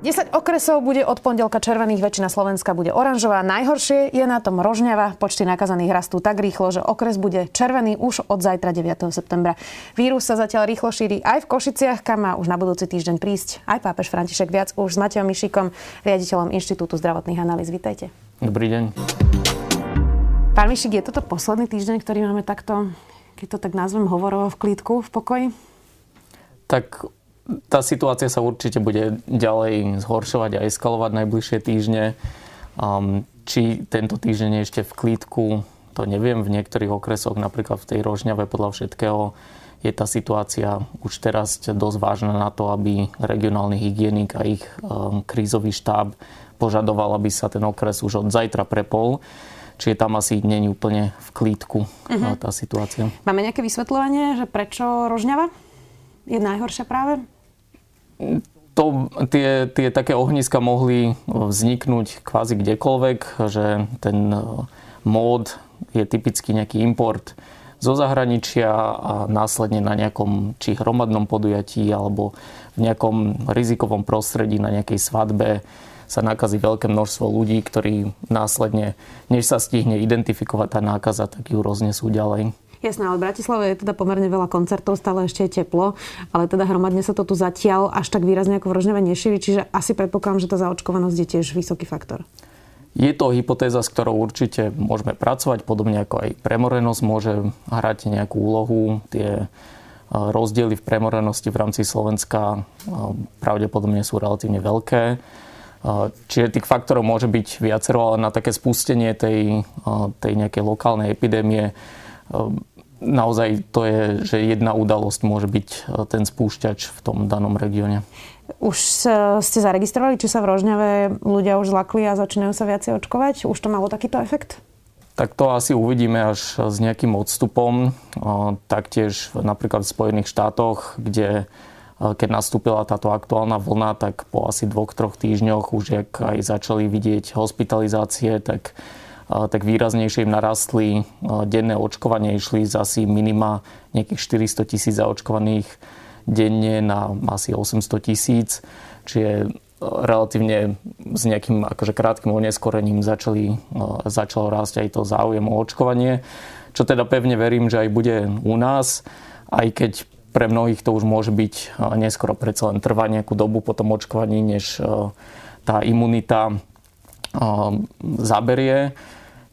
10 okresov bude od pondelka červených, väčšina Slovenska bude oranžová. Najhoršie je na tom Rožňava. Počty nakazaných rastú tak rýchlo, že okres bude červený už od zajtra 9. septembra. Vírus sa zatiaľ rýchlo šíri aj v Košiciach, kam má už na budúci týždeň prísť aj pápež František viac už s Matejom Mišikom, riaditeľom Inštitútu zdravotných analýz. Vítajte. Dobrý deň. Pán Mišik, je toto posledný týždeň, ktorý máme takto, keď to tak nazvem, hovorovo v klídku, v pokoji? Tak tá situácia sa určite bude ďalej zhoršovať a eskalovať najbližšie týždne. Um, či tento týždeň je ešte v klídku, to neviem. V niektorých okresoch, napríklad v tej Rožňave podľa všetkého, je tá situácia už teraz dosť vážna na to, aby regionálny hygienik a ich um, krízový štáb požadoval, aby sa ten okres už od zajtra prepol. Čiže tam asi není úplne v klídku uh-huh. tá situácia. Máme nejaké vysvetľovanie, že prečo Rožňava je najhoršia práve? To, tie, tie také ohniska mohli vzniknúť kvázi kdekoľvek, že ten e, mód je typicky nejaký import zo zahraničia a následne na nejakom či hromadnom podujatí alebo v nejakom rizikovom prostredí na nejakej svadbe sa nakazí veľké množstvo ľudí, ktorí následne, než sa stihne identifikovať tá nákaza, tak ju roznesú ďalej. Jasné, ale v Bratislave je teda pomerne veľa koncertov, stále ešte je teplo, ale teda hromadne sa to tu zatiaľ až tak výrazne ako v Rožňave nešíri, čiže asi predpokladám, že tá zaočkovanosť je tiež vysoký faktor. Je to hypotéza, s ktorou určite môžeme pracovať, podobne ako aj premorenosť môže hrať nejakú úlohu. Tie e, rozdiely v premorenosti v rámci Slovenska e, pravdepodobne sú relatívne veľké. E, čiže tých faktorov môže byť viacero, ale na také spustenie tej, tej nejakej lokálnej epidémie naozaj to je, že jedna udalosť môže byť e, ten spúšťač v tom danom regióne. Už ste zaregistrovali, či sa v Rožňave ľudia už zlakli a začínajú sa viacej očkovať? Už to malo takýto efekt? Tak to asi uvidíme až s nejakým odstupom. E, taktiež napríklad v Spojených štátoch, kde e, keď nastúpila táto aktuálna vlna, tak po asi dvoch, troch týždňoch už jak aj začali vidieť hospitalizácie, tak tak výraznejšie im narastli denné očkovanie, išli z asi minima nejakých 400 tisíc zaočkovaných denne na asi 800 tisíc, čiže relatívne s nejakým akože krátkým oneskorením začali, začalo rásť aj to záujem o očkovanie, čo teda pevne verím, že aj bude u nás, aj keď pre mnohých to už môže byť neskoro predsa len trvá nejakú dobu po tom očkovaní, než tá imunita zaberie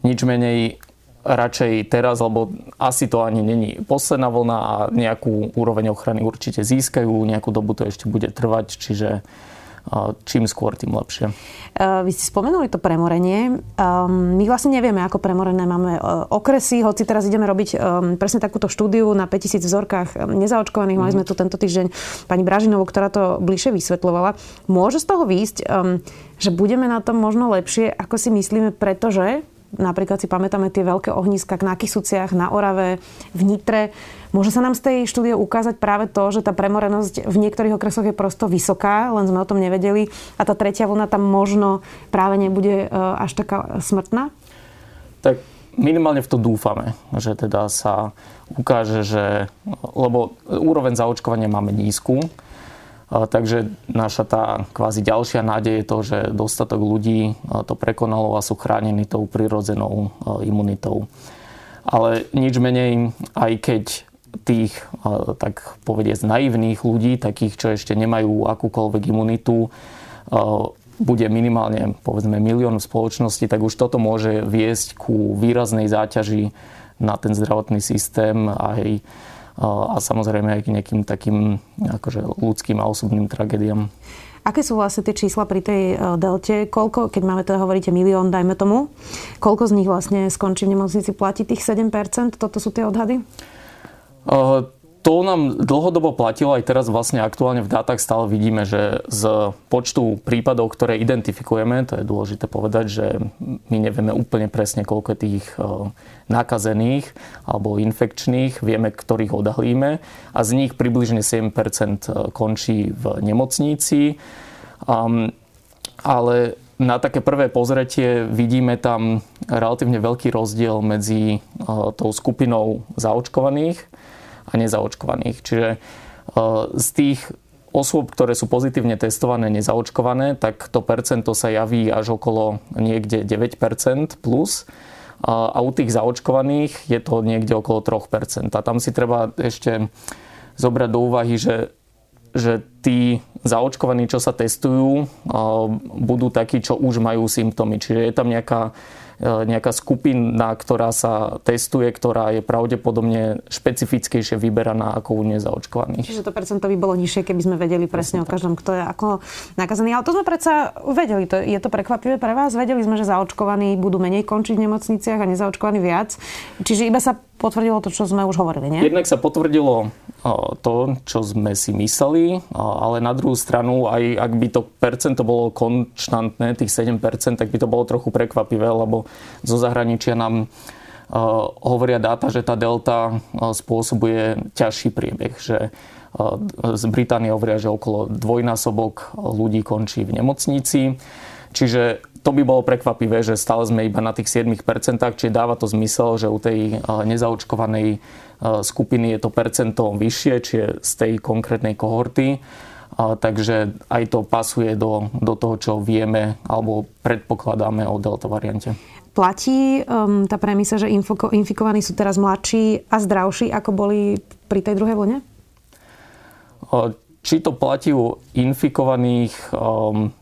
nič menej radšej teraz, lebo asi to ani není posledná vlna a nejakú úroveň ochrany určite získajú, nejakú dobu to ešte bude trvať, čiže čím skôr, tým lepšie. Vy ste spomenuli to premorenie. My vlastne nevieme, ako premorené máme e, okresy, hoci teraz ideme robiť e, presne takúto štúdiu na 5000 vzorkách e, nezaočkovaných. Mali sme tu tento týždeň pani Bražinovú, ktorá to bližšie vysvetľovala. Môže z toho výjsť, že budeme na tom možno lepšie, ako si myslíme, pretože Napríklad si pamätáme tie veľké ohniska na Kisuciach, na Orave, v Nitre. Môže sa nám z tej štúdie ukázať práve to, že tá premorenosť v niektorých okresoch je prosto vysoká, len sme o tom nevedeli a tá tretia vlna tam možno práve nebude e, až taká smrtná? Tak minimálne v to dúfame, že teda sa ukáže, že, lebo úroveň zaočkovania máme nízku, Takže naša tá kvázi ďalšia nádej je to, že dostatok ľudí to prekonalo a sú chránení tou prirodzenou imunitou. Ale nič menej, aj keď tých, tak povediať, naivných ľudí, takých, čo ešte nemajú akúkoľvek imunitu, bude minimálne povedzme milión v spoločnosti, tak už toto môže viesť ku výraznej záťaži na ten zdravotný systém aj a samozrejme aj k nejakým takým akože ľudským a osobným tragédiám. Aké sú vlastne tie čísla pri tej e, delte? Koľko, keď máme teda hovoríte milión, dajme tomu, koľko z nich vlastne skončí v nemocnici? Platí tých 7%? Toto sú tie odhady? Uh, to nám dlhodobo platilo, aj teraz vlastne aktuálne v dátach stále vidíme, že z počtu prípadov, ktoré identifikujeme, to je dôležité povedať, že my nevieme úplne presne, koľko je tých e, nakazených alebo infekčných, vieme, ktorých odahlíme a z nich približne 7% e, končí v nemocnici. Um, ale na také prvé pozretie vidíme tam relatívne veľký rozdiel medzi tou skupinou zaočkovaných a nezaočkovaných. Čiže z tých osôb, ktoré sú pozitívne testované, nezaočkované, tak to percento sa javí až okolo niekde 9% plus a u tých zaočkovaných je to niekde okolo 3%. A tam si treba ešte zobrať do úvahy, že že tí zaočkovaní, čo sa testujú, budú takí, čo už majú symptómy. Čiže je tam nejaká E, nejaká skupina, ktorá sa testuje, ktorá je pravdepodobne špecifickejšie vyberaná ako u nezaočkovaných. Čiže to percento by bolo nižšie, keby sme vedeli presne, presne o každom, kto je ako nakazený. Ale to sme predsa vedeli. To, je to prekvapivé pre vás? Vedeli sme, že zaočkovaní budú menej končiť v nemocniciach a nezaočkovaní viac. Čiže iba sa potvrdilo to, čo sme už hovorili, nie? Jednak sa potvrdilo to, čo sme si mysleli, ale na druhú stranu, aj ak by to percento bolo konštantné, tých 7%, tak by to bolo trochu prekvapivé, lebo zo zahraničia nám hovoria dáta, že tá delta spôsobuje ťažší priebeh, že z Británie hovoria, že okolo dvojnásobok ľudí končí v nemocnici. Čiže to by bolo prekvapivé, že stále sme iba na tých 7%, čiže dáva to zmysel, že u tej nezaočkovanej skupiny je to percento vyššie, čiže z tej konkrétnej kohorty. Takže aj to pasuje do, do toho, čo vieme alebo predpokladáme o delta variante. Platí um, tá premisa, že infoko, infikovaní sú teraz mladší a zdravší, ako boli pri tej druhej vlne? Či to platí u infikovaných, um,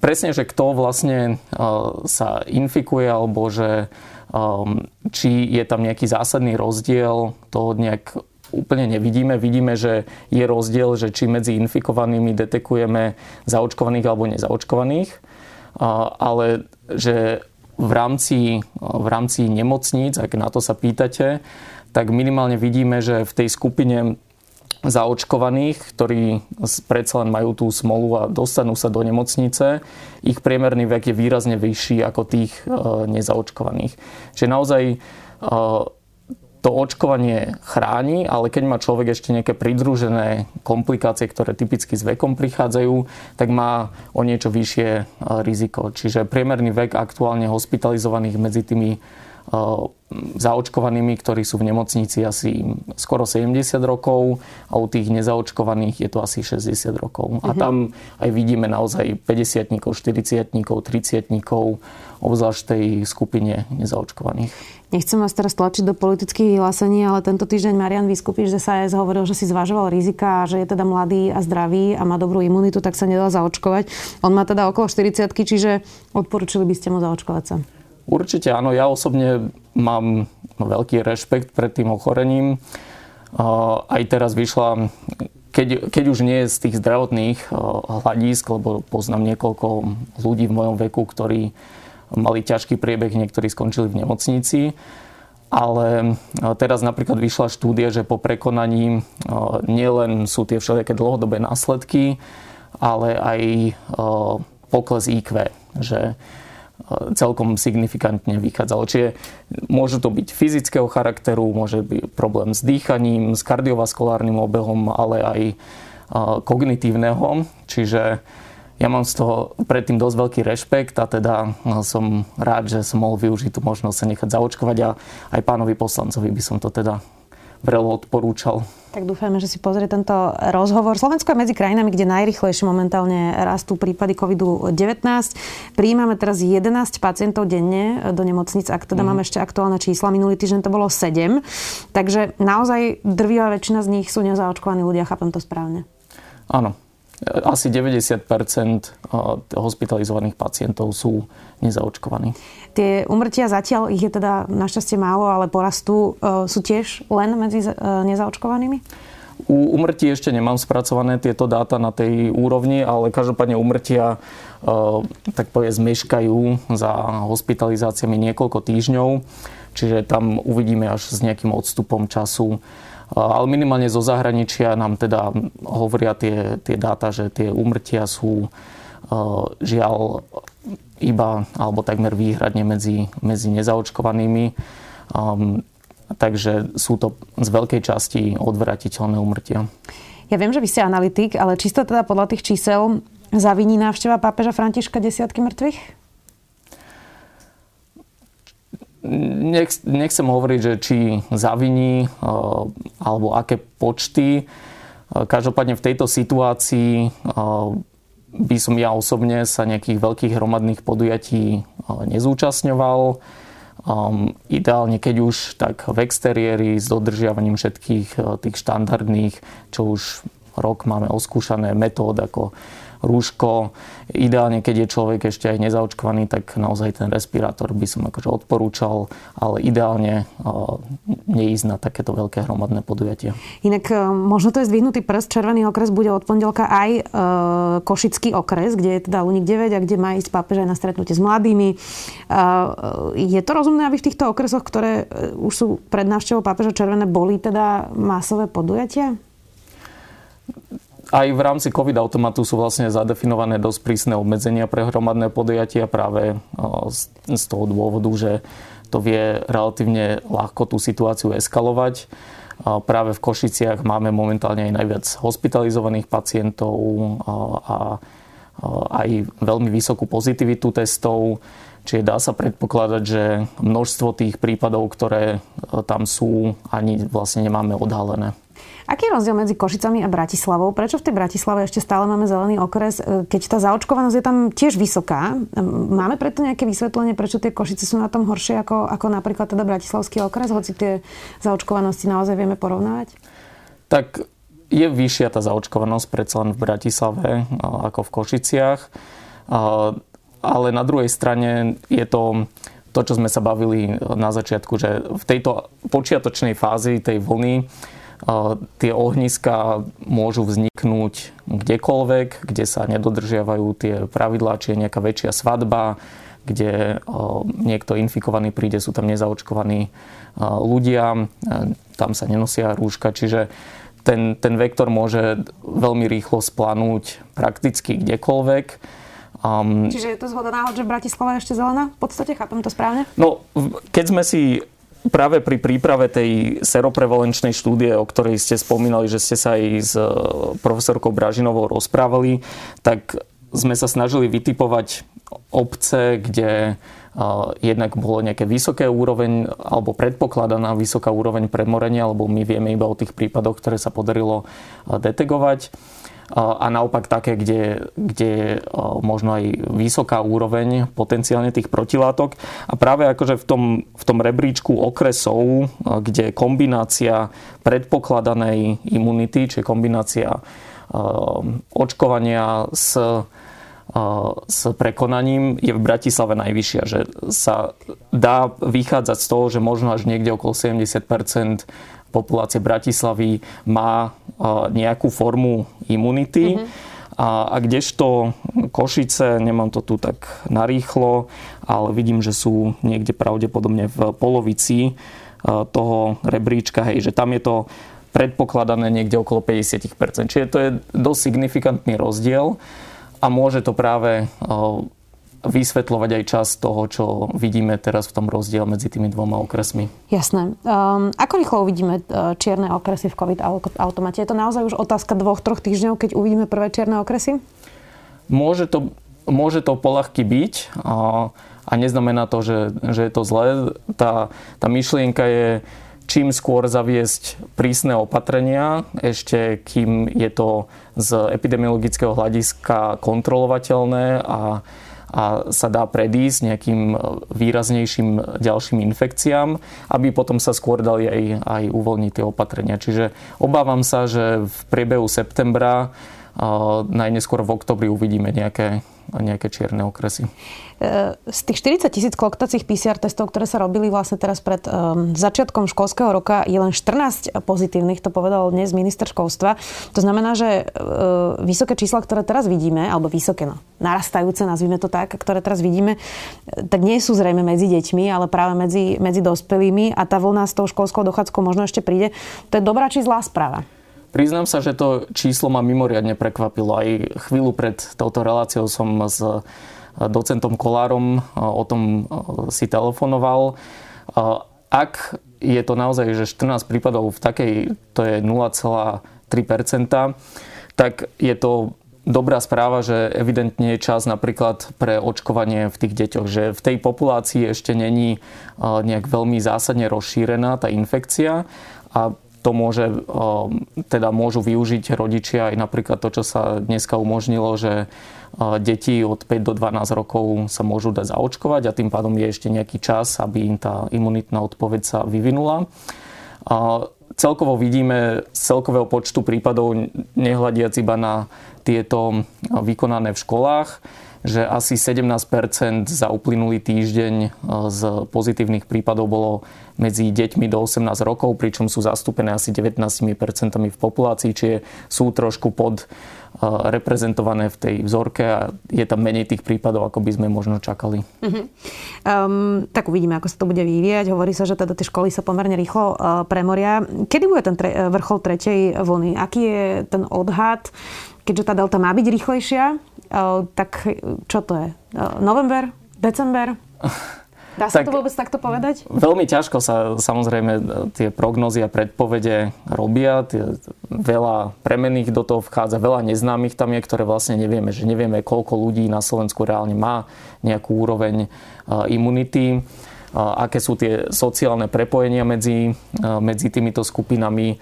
presne, že kto vlastne uh, sa infikuje alebo že um, či je tam nejaký zásadný rozdiel, to nejak úplne nevidíme. Vidíme, že je rozdiel, že či medzi infikovanými detekujeme zaočkovaných alebo nezaočkovaných, uh, ale že v rámci, v rámci nemocníc, ak na to sa pýtate, tak minimálne vidíme, že v tej skupine zaočkovaných, ktorí predsa len majú tú smolu a dostanú sa do nemocnice, ich priemerný vek je výrazne vyšší ako tých e, nezaočkovaných. Čiže naozaj e, to očkovanie chráni, ale keď má človek ešte nejaké pridružené komplikácie, ktoré typicky s vekom prichádzajú, tak má o niečo vyššie e, riziko. Čiže priemerný vek aktuálne hospitalizovaných medzi tými zaočkovanými, ktorí sú v nemocnici asi skoro 70 rokov a u tých nezaočkovaných je to asi 60 rokov. A mhm. tam aj vidíme naozaj 50 40 30 obzvlášť tej skupine nezaočkovaných. Nechcem vás teraz tlačiť do politických vyhlásení, ale tento týždeň Marian Vyskupiš že sa aj hovoril, že si zvažoval rizika a že je teda mladý a zdravý a má dobrú imunitu, tak sa nedá zaočkovať. On má teda okolo 40 čiže odporúčili by ste mu zaočkovať sa. Určite áno, ja osobne mám veľký rešpekt pred tým ochorením. Aj teraz vyšla, keď, keď už nie z tých zdravotných hľadísk, lebo poznám niekoľko ľudí v mojom veku, ktorí mali ťažký priebeh, niektorí skončili v nemocnici. Ale teraz napríklad vyšla štúdia, že po prekonaní nielen sú tie všelijaké dlhodobé následky, ale aj pokles IQ. Že celkom signifikantne vychádzalo. Čiže môžu to byť fyzického charakteru, môže byť problém s dýchaním, s kardiovaskulárnym obehom, ale aj kognitívneho. Čiže ja mám z toho predtým dosť veľký rešpekt a teda som rád, že som mohol využiť tú možnosť sa nechať zaočkovať a aj pánovi poslancovi by som to teda vrelo odporúčal. Tak dúfajme, že si pozrie tento rozhovor. Slovensko je medzi krajinami, kde najrychlejšie momentálne rastú prípady COVID-19. Prijímame teraz 11 pacientov denne do nemocnic, ak teda mm. máme ešte aktuálne čísla. Minulý týždeň to bolo 7. Takže naozaj drvivá väčšina z nich sú nezaočkovaní ľudia, chápem to správne. Áno, asi 90% hospitalizovaných pacientov sú nezaočkovaní. Tie umrtia zatiaľ, ich je teda našťastie málo, ale porastú, e, sú tiež len medzi e, nezaočkovanými? U umrtí ešte nemám spracované tieto dáta na tej úrovni, ale každopádne umrtia tak povedz meškajú za hospitalizáciami niekoľko týždňov, čiže tam uvidíme až s nejakým odstupom času ale minimálne zo zahraničia nám teda hovoria tie, tie dáta, že tie úmrtia sú žiaľ iba alebo takmer výhradne medzi, medzi nezaočkovanými. Um, takže sú to z veľkej časti odvratiteľné úmrtia. Ja viem, že vy ste analytik, ale čisto teda podľa tých čísel Zaviní návšteva pápeža Františka desiatky mŕtvych? Nech, nechcem hovoriť, že či zaviní alebo aké počty. Každopádne v tejto situácii by som ja osobne sa nejakých veľkých hromadných podujatí nezúčastňoval. Um, ideálne, keď už, tak v exteriéri s dodržiavaním všetkých tých štandardných, čo už rok máme oskúšané metód ako rúško. Ideálne, keď je človek ešte aj nezaočkovaný, tak naozaj ten respirátor by som akože odporúčal, ale ideálne neísť na takéto veľké hromadné podujatia. Inak e, možno to je zdvihnutý prst. Červený okres bude od pondelka aj e, Košický okres, kde je teda Lunik 9 a kde má ísť pápež aj na stretnutie s mladými. E, je to rozumné, aby v týchto okresoch, ktoré už sú pred návštevou pápeža Červené, boli teda masové podujatia? Aj v rámci COVID automatu sú vlastne zadefinované dosť prísne obmedzenia pre hromadné podujatia práve z toho dôvodu, že to vie relatívne ľahko tú situáciu eskalovať. Práve v Košiciach máme momentálne aj najviac hospitalizovaných pacientov a aj veľmi vysokú pozitivitu testov. Čiže dá sa predpokladať, že množstvo tých prípadov, ktoré tam sú, ani vlastne nemáme odhalené. Aký je rozdiel medzi Košicami a Bratislavou? Prečo v tej Bratislave ešte stále máme zelený okres, e, keď tá zaočkovanosť je tam tiež vysoká? Máme preto nejaké vysvetlenie, prečo tie Košice sú na tom horšie ako, ako napríklad teda Bratislavský okres, hoci tie zaočkovanosti naozaj vieme porovnávať? Tak je vyššia tá zaočkovanosť predsa len v Bratislave ako v Košiciach. Ale na druhej strane je to to, čo sme sa bavili na začiatku, že v tejto počiatočnej fázi tej vlny tie ohniska môžu vzniknúť kdekoľvek, kde sa nedodržiavajú tie pravidlá, či je nejaká väčšia svadba, kde niekto infikovaný príde, sú tam nezaočkovaní ľudia, tam sa nenosia rúška, čiže ten, ten vektor môže veľmi rýchlo splanúť prakticky kdekoľvek. Um, Čiže je to zhoda náhod, že Bratislava je ešte zelená? V podstate chápem to správne? No, keď sme si práve pri príprave tej seroprevalenčnej štúdie, o ktorej ste spomínali, že ste sa aj s e, profesorkou Bražinovou rozprávali, tak sme sa snažili vytipovať obce, kde uh, jednak bolo nejaké vysoké úroveň alebo predpokladaná vysoká úroveň premorenia, alebo my vieme iba o tých prípadoch, ktoré sa podarilo uh, detegovať a naopak také, kde, kde je možno aj vysoká úroveň potenciálne tých protilátok. A práve akože v tom, v tom rebríčku okresov, kde kombinácia predpokladanej imunity, čiže kombinácia očkovania s s prekonaním je v Bratislave najvyššia, že sa dá vychádzať z toho, že možno až niekde okolo 70% populácie Bratislavy má nejakú formu imunity. Mm-hmm. A, a kdežto Košice, nemám to tu tak narýchlo, ale vidím, že sú niekde pravdepodobne v polovici toho rebríčka, hej, že tam je to predpokladané niekde okolo 50%. Čiže to je dosť signifikantný rozdiel a môže to práve vysvetľovať aj čas toho, čo vidíme teraz v tom rozdiel medzi tými dvoma okresmi. Jasné. Um, ako rýchlo uvidíme uh, čierne okresy v COVID automate? Je to naozaj už otázka dvoch, troch týždňov, keď uvidíme prvé čierne okresy? Môže to, môže to polahky byť a, a neznamená to, že, že je to zlé. Tá, tá myšlienka je čím skôr zaviesť prísne opatrenia, ešte kým je to z epidemiologického hľadiska kontrolovateľné a a sa dá predísť nejakým e, výraznejším ďalším infekciám, aby potom sa skôr dali aj, aj uvoľniť tie opatrenia. Čiže obávam sa, že v priebehu septembra, e, najneskôr v oktobri uvidíme nejaké nejaké čierne okresy. E, z tých 40 tisíc kloktacích PCR testov, ktoré sa robili vlastne teraz pred začiatkom školského roka, je len 14 pozitívnych, to povedal dnes minister školstva. To znamená, že uh, vysoké čísla, ktoré teraz vidíme, alebo vysoké, no, narastajúce, nazvime to tak, ktoré teraz vidíme, tak nie sú zrejme medzi deťmi, ale práve medzi, medzi dospelými a tá vlna s tou školskou dochádzkou možno ešte príde. To je dobrá či zlá správa? Priznám sa, že to číslo ma mimoriadne prekvapilo. Aj chvíľu pred touto reláciou som s eh, docentom Kolárom eh, o tom eh, si telefonoval. Ak je to naozaj, že 14 prípadov v takej, to je 0,3%, tak je to dobrá správa, že evidentne je čas napríklad pre očkovanie v tých deťoch, že v tej populácii ešte není nejak veľmi zásadne rozšírená tá infekcia a to môže, teda môžu využiť rodičia aj napríklad to, čo sa dneska umožnilo, že deti od 5 do 12 rokov sa môžu dať zaočkovať a tým pádom je ešte nejaký čas, aby im tá imunitná odpoveď sa vyvinula. Celkovo vidíme z celkového počtu prípadov, nehľadiac iba na tieto vykonané v školách, že asi 17 za uplynulý týždeň e, z pozitívnych prípadov bolo medzi deťmi do 18 rokov, pričom sú zastúpené asi 19% v populácii, čiže sú trošku pod reprezentované v tej vzorke a je tam menej tých prípadov, ako by sme možno čakali. Uh-huh. Um, tak uvidíme, ako sa to bude vyvíjať. Hovorí sa, že teda tie školy sa pomerne rýchlo uh, premoria. Kedy bude ten tre- vrchol tretej vlny? Aký je ten odhad? Keďže tá delta má byť rýchlejšia, tak čo to je? November? December? Dá sa tak, to vôbec takto povedať? Veľmi ťažko sa samozrejme e, tie prognozy a predpovede robia. Tie, veľa premených do toho vchádza, veľa neznámych tam je, ktoré vlastne nevieme. Že nevieme, koľko ľudí na Slovensku reálne má nejakú úroveň uh, imunity, uh, aké sú tie sociálne prepojenia medzi, medzi týmito skupinami.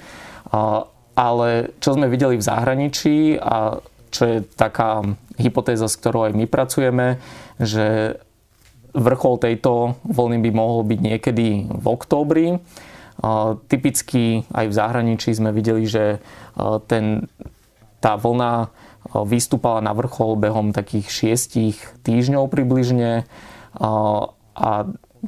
Ale čo sme videli v zahraničí a čo je taká hypotéza, s ktorou aj my pracujeme, že vrchol tejto vlny by mohol byť niekedy v októbri. Typicky aj v zahraničí sme videli, že ten, tá vlna vystúpala na vrchol behom takých šiestich týždňov približne a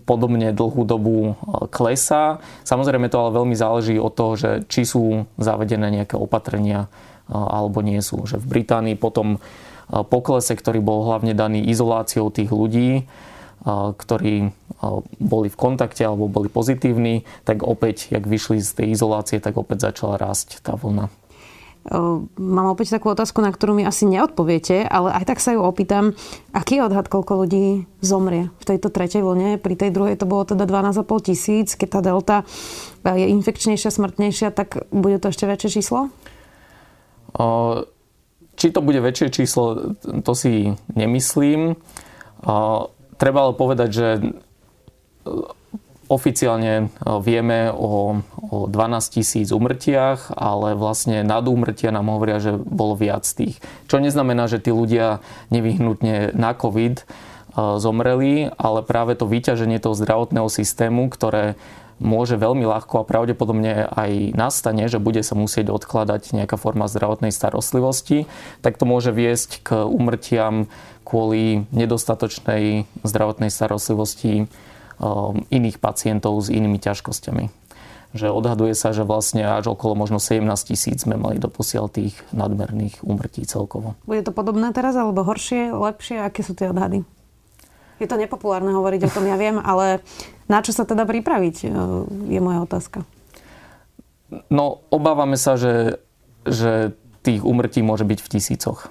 podobne dlhú dobu klesá. Samozrejme to ale veľmi záleží od toho, že či sú zavedené nejaké opatrenia alebo nie sú. Že v Británii potom poklese, ktorý bol hlavne daný izoláciou tých ľudí, ktorí boli v kontakte alebo boli pozitívni, tak opäť, jak vyšli z tej izolácie, tak opäť začala rásť tá vlna. Mám opäť takú otázku, na ktorú mi asi neodpoviete, ale aj tak sa ju opýtam. Aký je odhad, koľko ľudí zomrie v tejto tretej vlne? Pri tej druhej to bolo teda 12,5 tisíc. Keď tá delta je infekčnejšia, smrtnejšia, tak bude to ešte väčšie číslo? Či to bude väčšie číslo, to si nemyslím. Treba ale povedať, že e, oficiálne e, vieme o, o 12 tisíc umrtiach, ale vlastne nad úmrtia nám hovoria, že bolo viac tých. Čo neznamená, že tí ľudia nevyhnutne na COVID e, zomreli, ale práve to vyťaženie toho zdravotného systému, ktoré môže veľmi ľahko a pravdepodobne aj nastane, že bude sa musieť odkladať nejaká forma zdravotnej starostlivosti, tak to môže viesť k umrtiam kvôli nedostatočnej zdravotnej starostlivosti um, iných pacientov s inými ťažkosťami. Že odhaduje sa, že vlastne až okolo možno 17 tisíc sme mali doposiaľ tých nadmerných úmrtí celkovo. Bude to podobné teraz, alebo horšie, lepšie? Aké sú tie odhady? Je to nepopulárne hovoriť o tom, ja viem, ale na čo sa teda pripraviť, e, je moja otázka. No, obávame sa, že, že tých umrtí môže byť v tisícoch.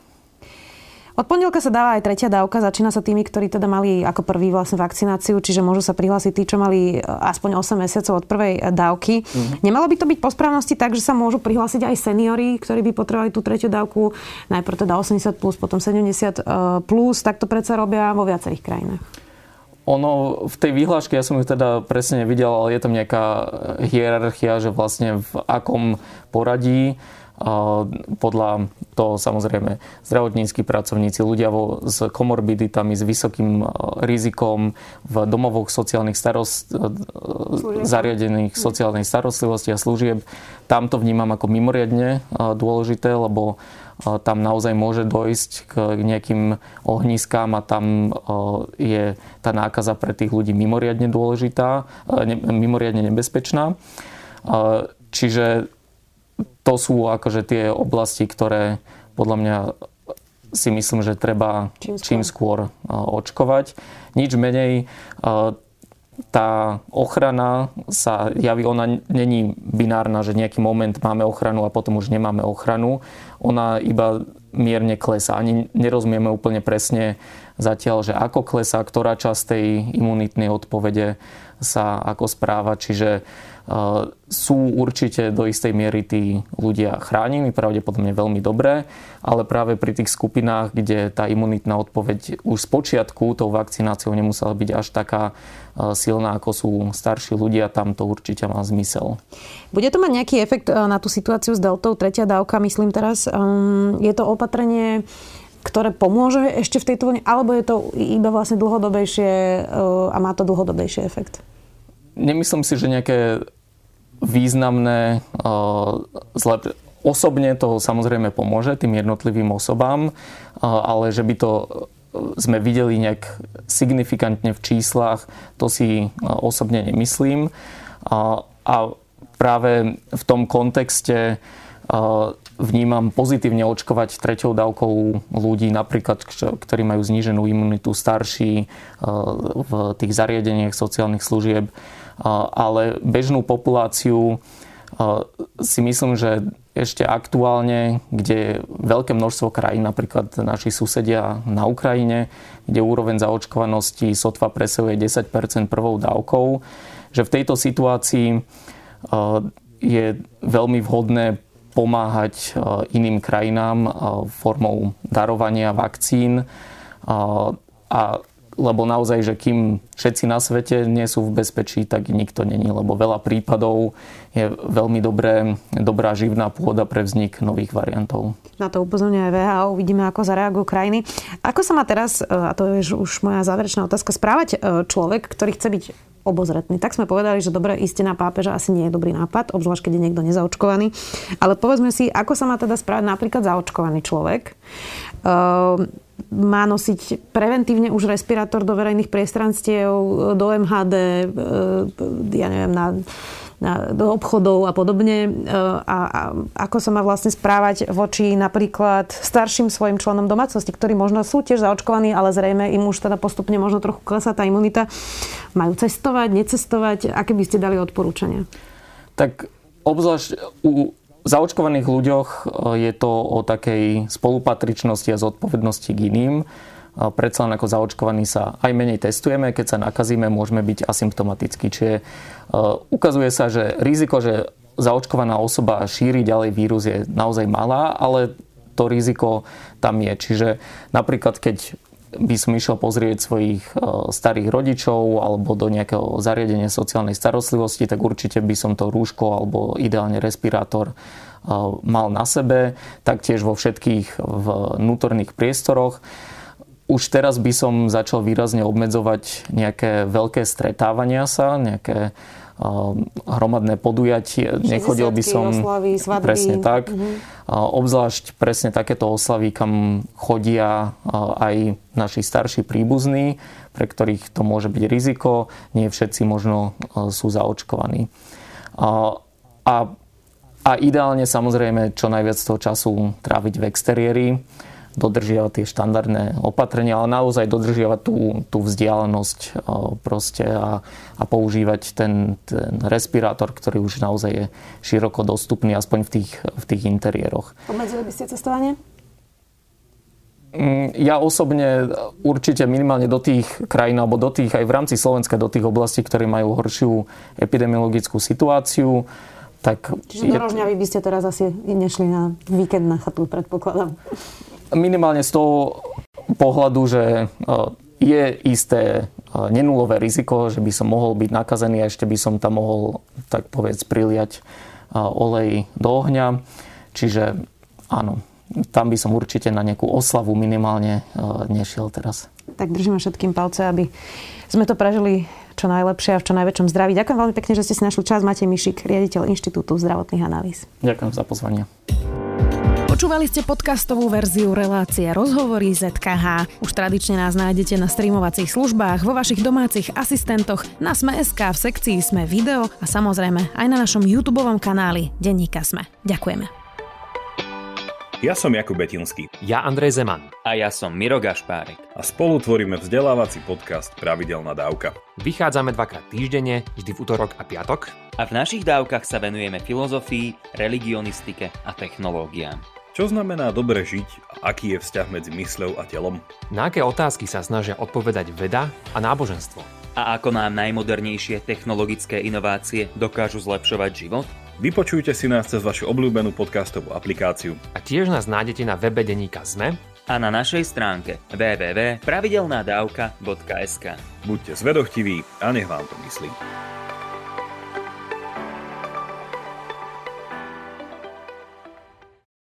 Od pondelka sa dáva aj tretia dávka. Začína sa tými, ktorí teda mali ako prvý vlastne vakcináciu, čiže môžu sa prihlásiť tí, čo mali e, aspoň 8 mesiacov od prvej e, dávky. Mm-hmm. Nemalo by to byť po správnosti tak, že sa môžu prihlásiť aj seniory, ktorí by potrebovali tú tretiu dávku, najprv teda 80 plus, potom 70 e, plus, tak to predsa robia vo viacerých krajinách. Ono v tej výhláške, ja som ju teda presne nevidel, ale je tam nejaká hierarchia, že vlastne v akom poradí podľa toho samozrejme zdravotníckí pracovníci, ľudia vo, s komorbiditami, s vysokým rizikom v domovoch sociálnych starost, zariadených sociálnej starostlivosti a služieb. Tam to vnímam ako mimoriadne dôležité, lebo tam naozaj môže dojsť k nejakým ohniskám a tam je tá nákaza pre tých ľudí mimoriadne dôležitá, mimoriadne nebezpečná. Čiže to sú akože tie oblasti, ktoré podľa mňa si myslím, že treba čím skôr, čím skôr očkovať. Nič menej tá ochrana sa javí, ona není binárna, že nejaký moment máme ochranu a potom už nemáme ochranu. Ona iba mierne klesá. Ani nerozumieme úplne presne zatiaľ, že ako klesá, ktorá časť tej imunitnej odpovede sa ako správa. Čiže sú určite do istej miery tí ľudia chránení, pravdepodobne veľmi dobré, ale práve pri tých skupinách, kde tá imunitná odpoveď už z počiatku tou vakcináciou nemusela byť až taká silná, ako sú starší ľudia, tam to určite má zmysel. Bude to mať nejaký efekt na tú situáciu s deltou, tretia dávka, myslím teraz. Um, je to opatrenie ktoré pomôže ešte v tejto vlne, alebo je to iba vlastne dlhodobejšie uh, a má to dlhodobejší efekt? Nemyslím si, že nejaké významné zlep... Osobne to samozrejme pomôže tým jednotlivým osobám, ale že by to sme videli nejak signifikantne v číslach, to si osobne nemyslím. A práve v tom kontexte vnímam pozitívne očkovať treťou dávkou ľudí, napríklad, ktorí majú zníženú imunitu, starší v tých zariadeniach sociálnych služieb. Ale bežnú populáciu si myslím, že ešte aktuálne, kde veľké množstvo krajín, napríklad naši susedia na Ukrajine, kde úroveň zaočkovanosti sotva presahuje 10% prvou dávkou, že v tejto situácii je veľmi vhodné pomáhať iným krajinám formou darovania vakcín a lebo naozaj, že kým všetci na svete nie sú v bezpečí, tak nikto není, lebo veľa prípadov je veľmi dobré, dobrá živná pôda pre vznik nových variantov. Na to upozorňuje VHO, uvidíme, ako zareagujú krajiny. Ako sa má teraz, a to je už moja záverečná otázka, správať človek, ktorý chce byť obozretný. Tak sme povedali, že dobre ísť na pápeža asi nie je dobrý nápad, obzvlášť keď je niekto nezaočkovaný. Ale povedzme si, ako sa má teda správať napríklad zaočkovaný človek. Uh, má nosiť preventívne už respirátor do verejných priestranstiev, do MHD, e, ja neviem, na, do obchodov a podobne. E, a, a ako sa má vlastne správať voči napríklad starším svojim členom domácnosti, ktorí možno sú tiež zaočkovaní, ale zrejme im už teda postupne možno trochu klesá tá imunita. Majú cestovať, necestovať? Aké by ste dali odporúčania? Tak obzvlášť u zaočkovaných ľuďoch e, je to o takej spolupatričnosti a zodpovednosti k iným. E, predsa len ako zaočkovaní sa aj menej testujeme, keď sa nakazíme, môžeme byť asymptomatickí. Čiže e, ukazuje sa, že riziko, že zaočkovaná osoba šíri ďalej vírus je naozaj malá, ale to riziko tam je. Čiže napríklad, keď by som išiel pozrieť svojich starých rodičov alebo do nejakého zariadenia sociálnej starostlivosti, tak určite by som to rúško alebo ideálne respirátor mal na sebe, taktiež vo všetkých vnútorných priestoroch. Už teraz by som začal výrazne obmedzovať nejaké veľké stretávania sa, nejaké hromadné podujatie. Nechodil by som... Oslavy, svadby. Presne tak. Uh-huh. Obzvlášť presne takéto oslavy, kam chodia aj naši starší príbuzní, pre ktorých to môže byť riziko. Nie všetci možno sú zaočkovaní. A, a, a ideálne samozrejme čo najviac toho času tráviť v exteriéri dodržiavať tie štandardné opatrenia, ale naozaj dodržiavať tú, tú vzdialenosť proste a, a používať ten, ten respirátor, ktorý už naozaj je široko dostupný, aspoň v tých, v tých interiéroch. Obmedzili by ste cestovanie? Mm, ja osobne určite minimálne do tých krajín, alebo do tých aj v rámci Slovenska, do tých oblastí, ktoré majú horšiu epidemiologickú situáciu, tak... Čiže do Rožňavy by ste teraz asi nešli na víkend na chatu, predpokladám minimálne z toho pohľadu, že e, je isté e, nenulové riziko, že by som mohol byť nakazený a ešte by som tam mohol, tak povedz, priliať e, olej do ohňa. Čiže áno, tam by som určite na nejakú oslavu minimálne nešiel teraz. Tak držíme všetkým palce, aby sme to prežili čo najlepšie a v čo najväčšom zdraví. Ďakujem veľmi pekne, že ste si našli čas. Matej Mišik, riaditeľ Inštitútu zdravotných analýz. Ďakujem za pozvanie. Počúvali ste podcastovú verziu relácie Rozhovory ZKH. Už tradične nás nájdete na streamovacích službách, vo vašich domácich asistentoch, na Sme.sk, v sekcii Sme video a samozrejme aj na našom YouTube kanáli Denníka Sme. Ďakujeme. Ja som Jakub Betinský. Ja Andrej Zeman. A ja som Miro Gašpárek. A spolu tvoríme vzdelávací podcast Pravidelná dávka. Vychádzame dvakrát týždenne, vždy v útorok a piatok. A v našich dávkach sa venujeme filozofii, religionistike a technológiám. Čo znamená dobre žiť a aký je vzťah medzi mysľou a telom? Na aké otázky sa snažia odpovedať veda a náboženstvo? A ako nám najmodernejšie technologické inovácie dokážu zlepšovať život? Vypočujte si nás cez vašu obľúbenú podcastovú aplikáciu. A tiež nás nájdete na webe Deníka Sme a na našej stránke www.pravidelnadavka.sk Buďte zvedochtiví a nech vám to myslí.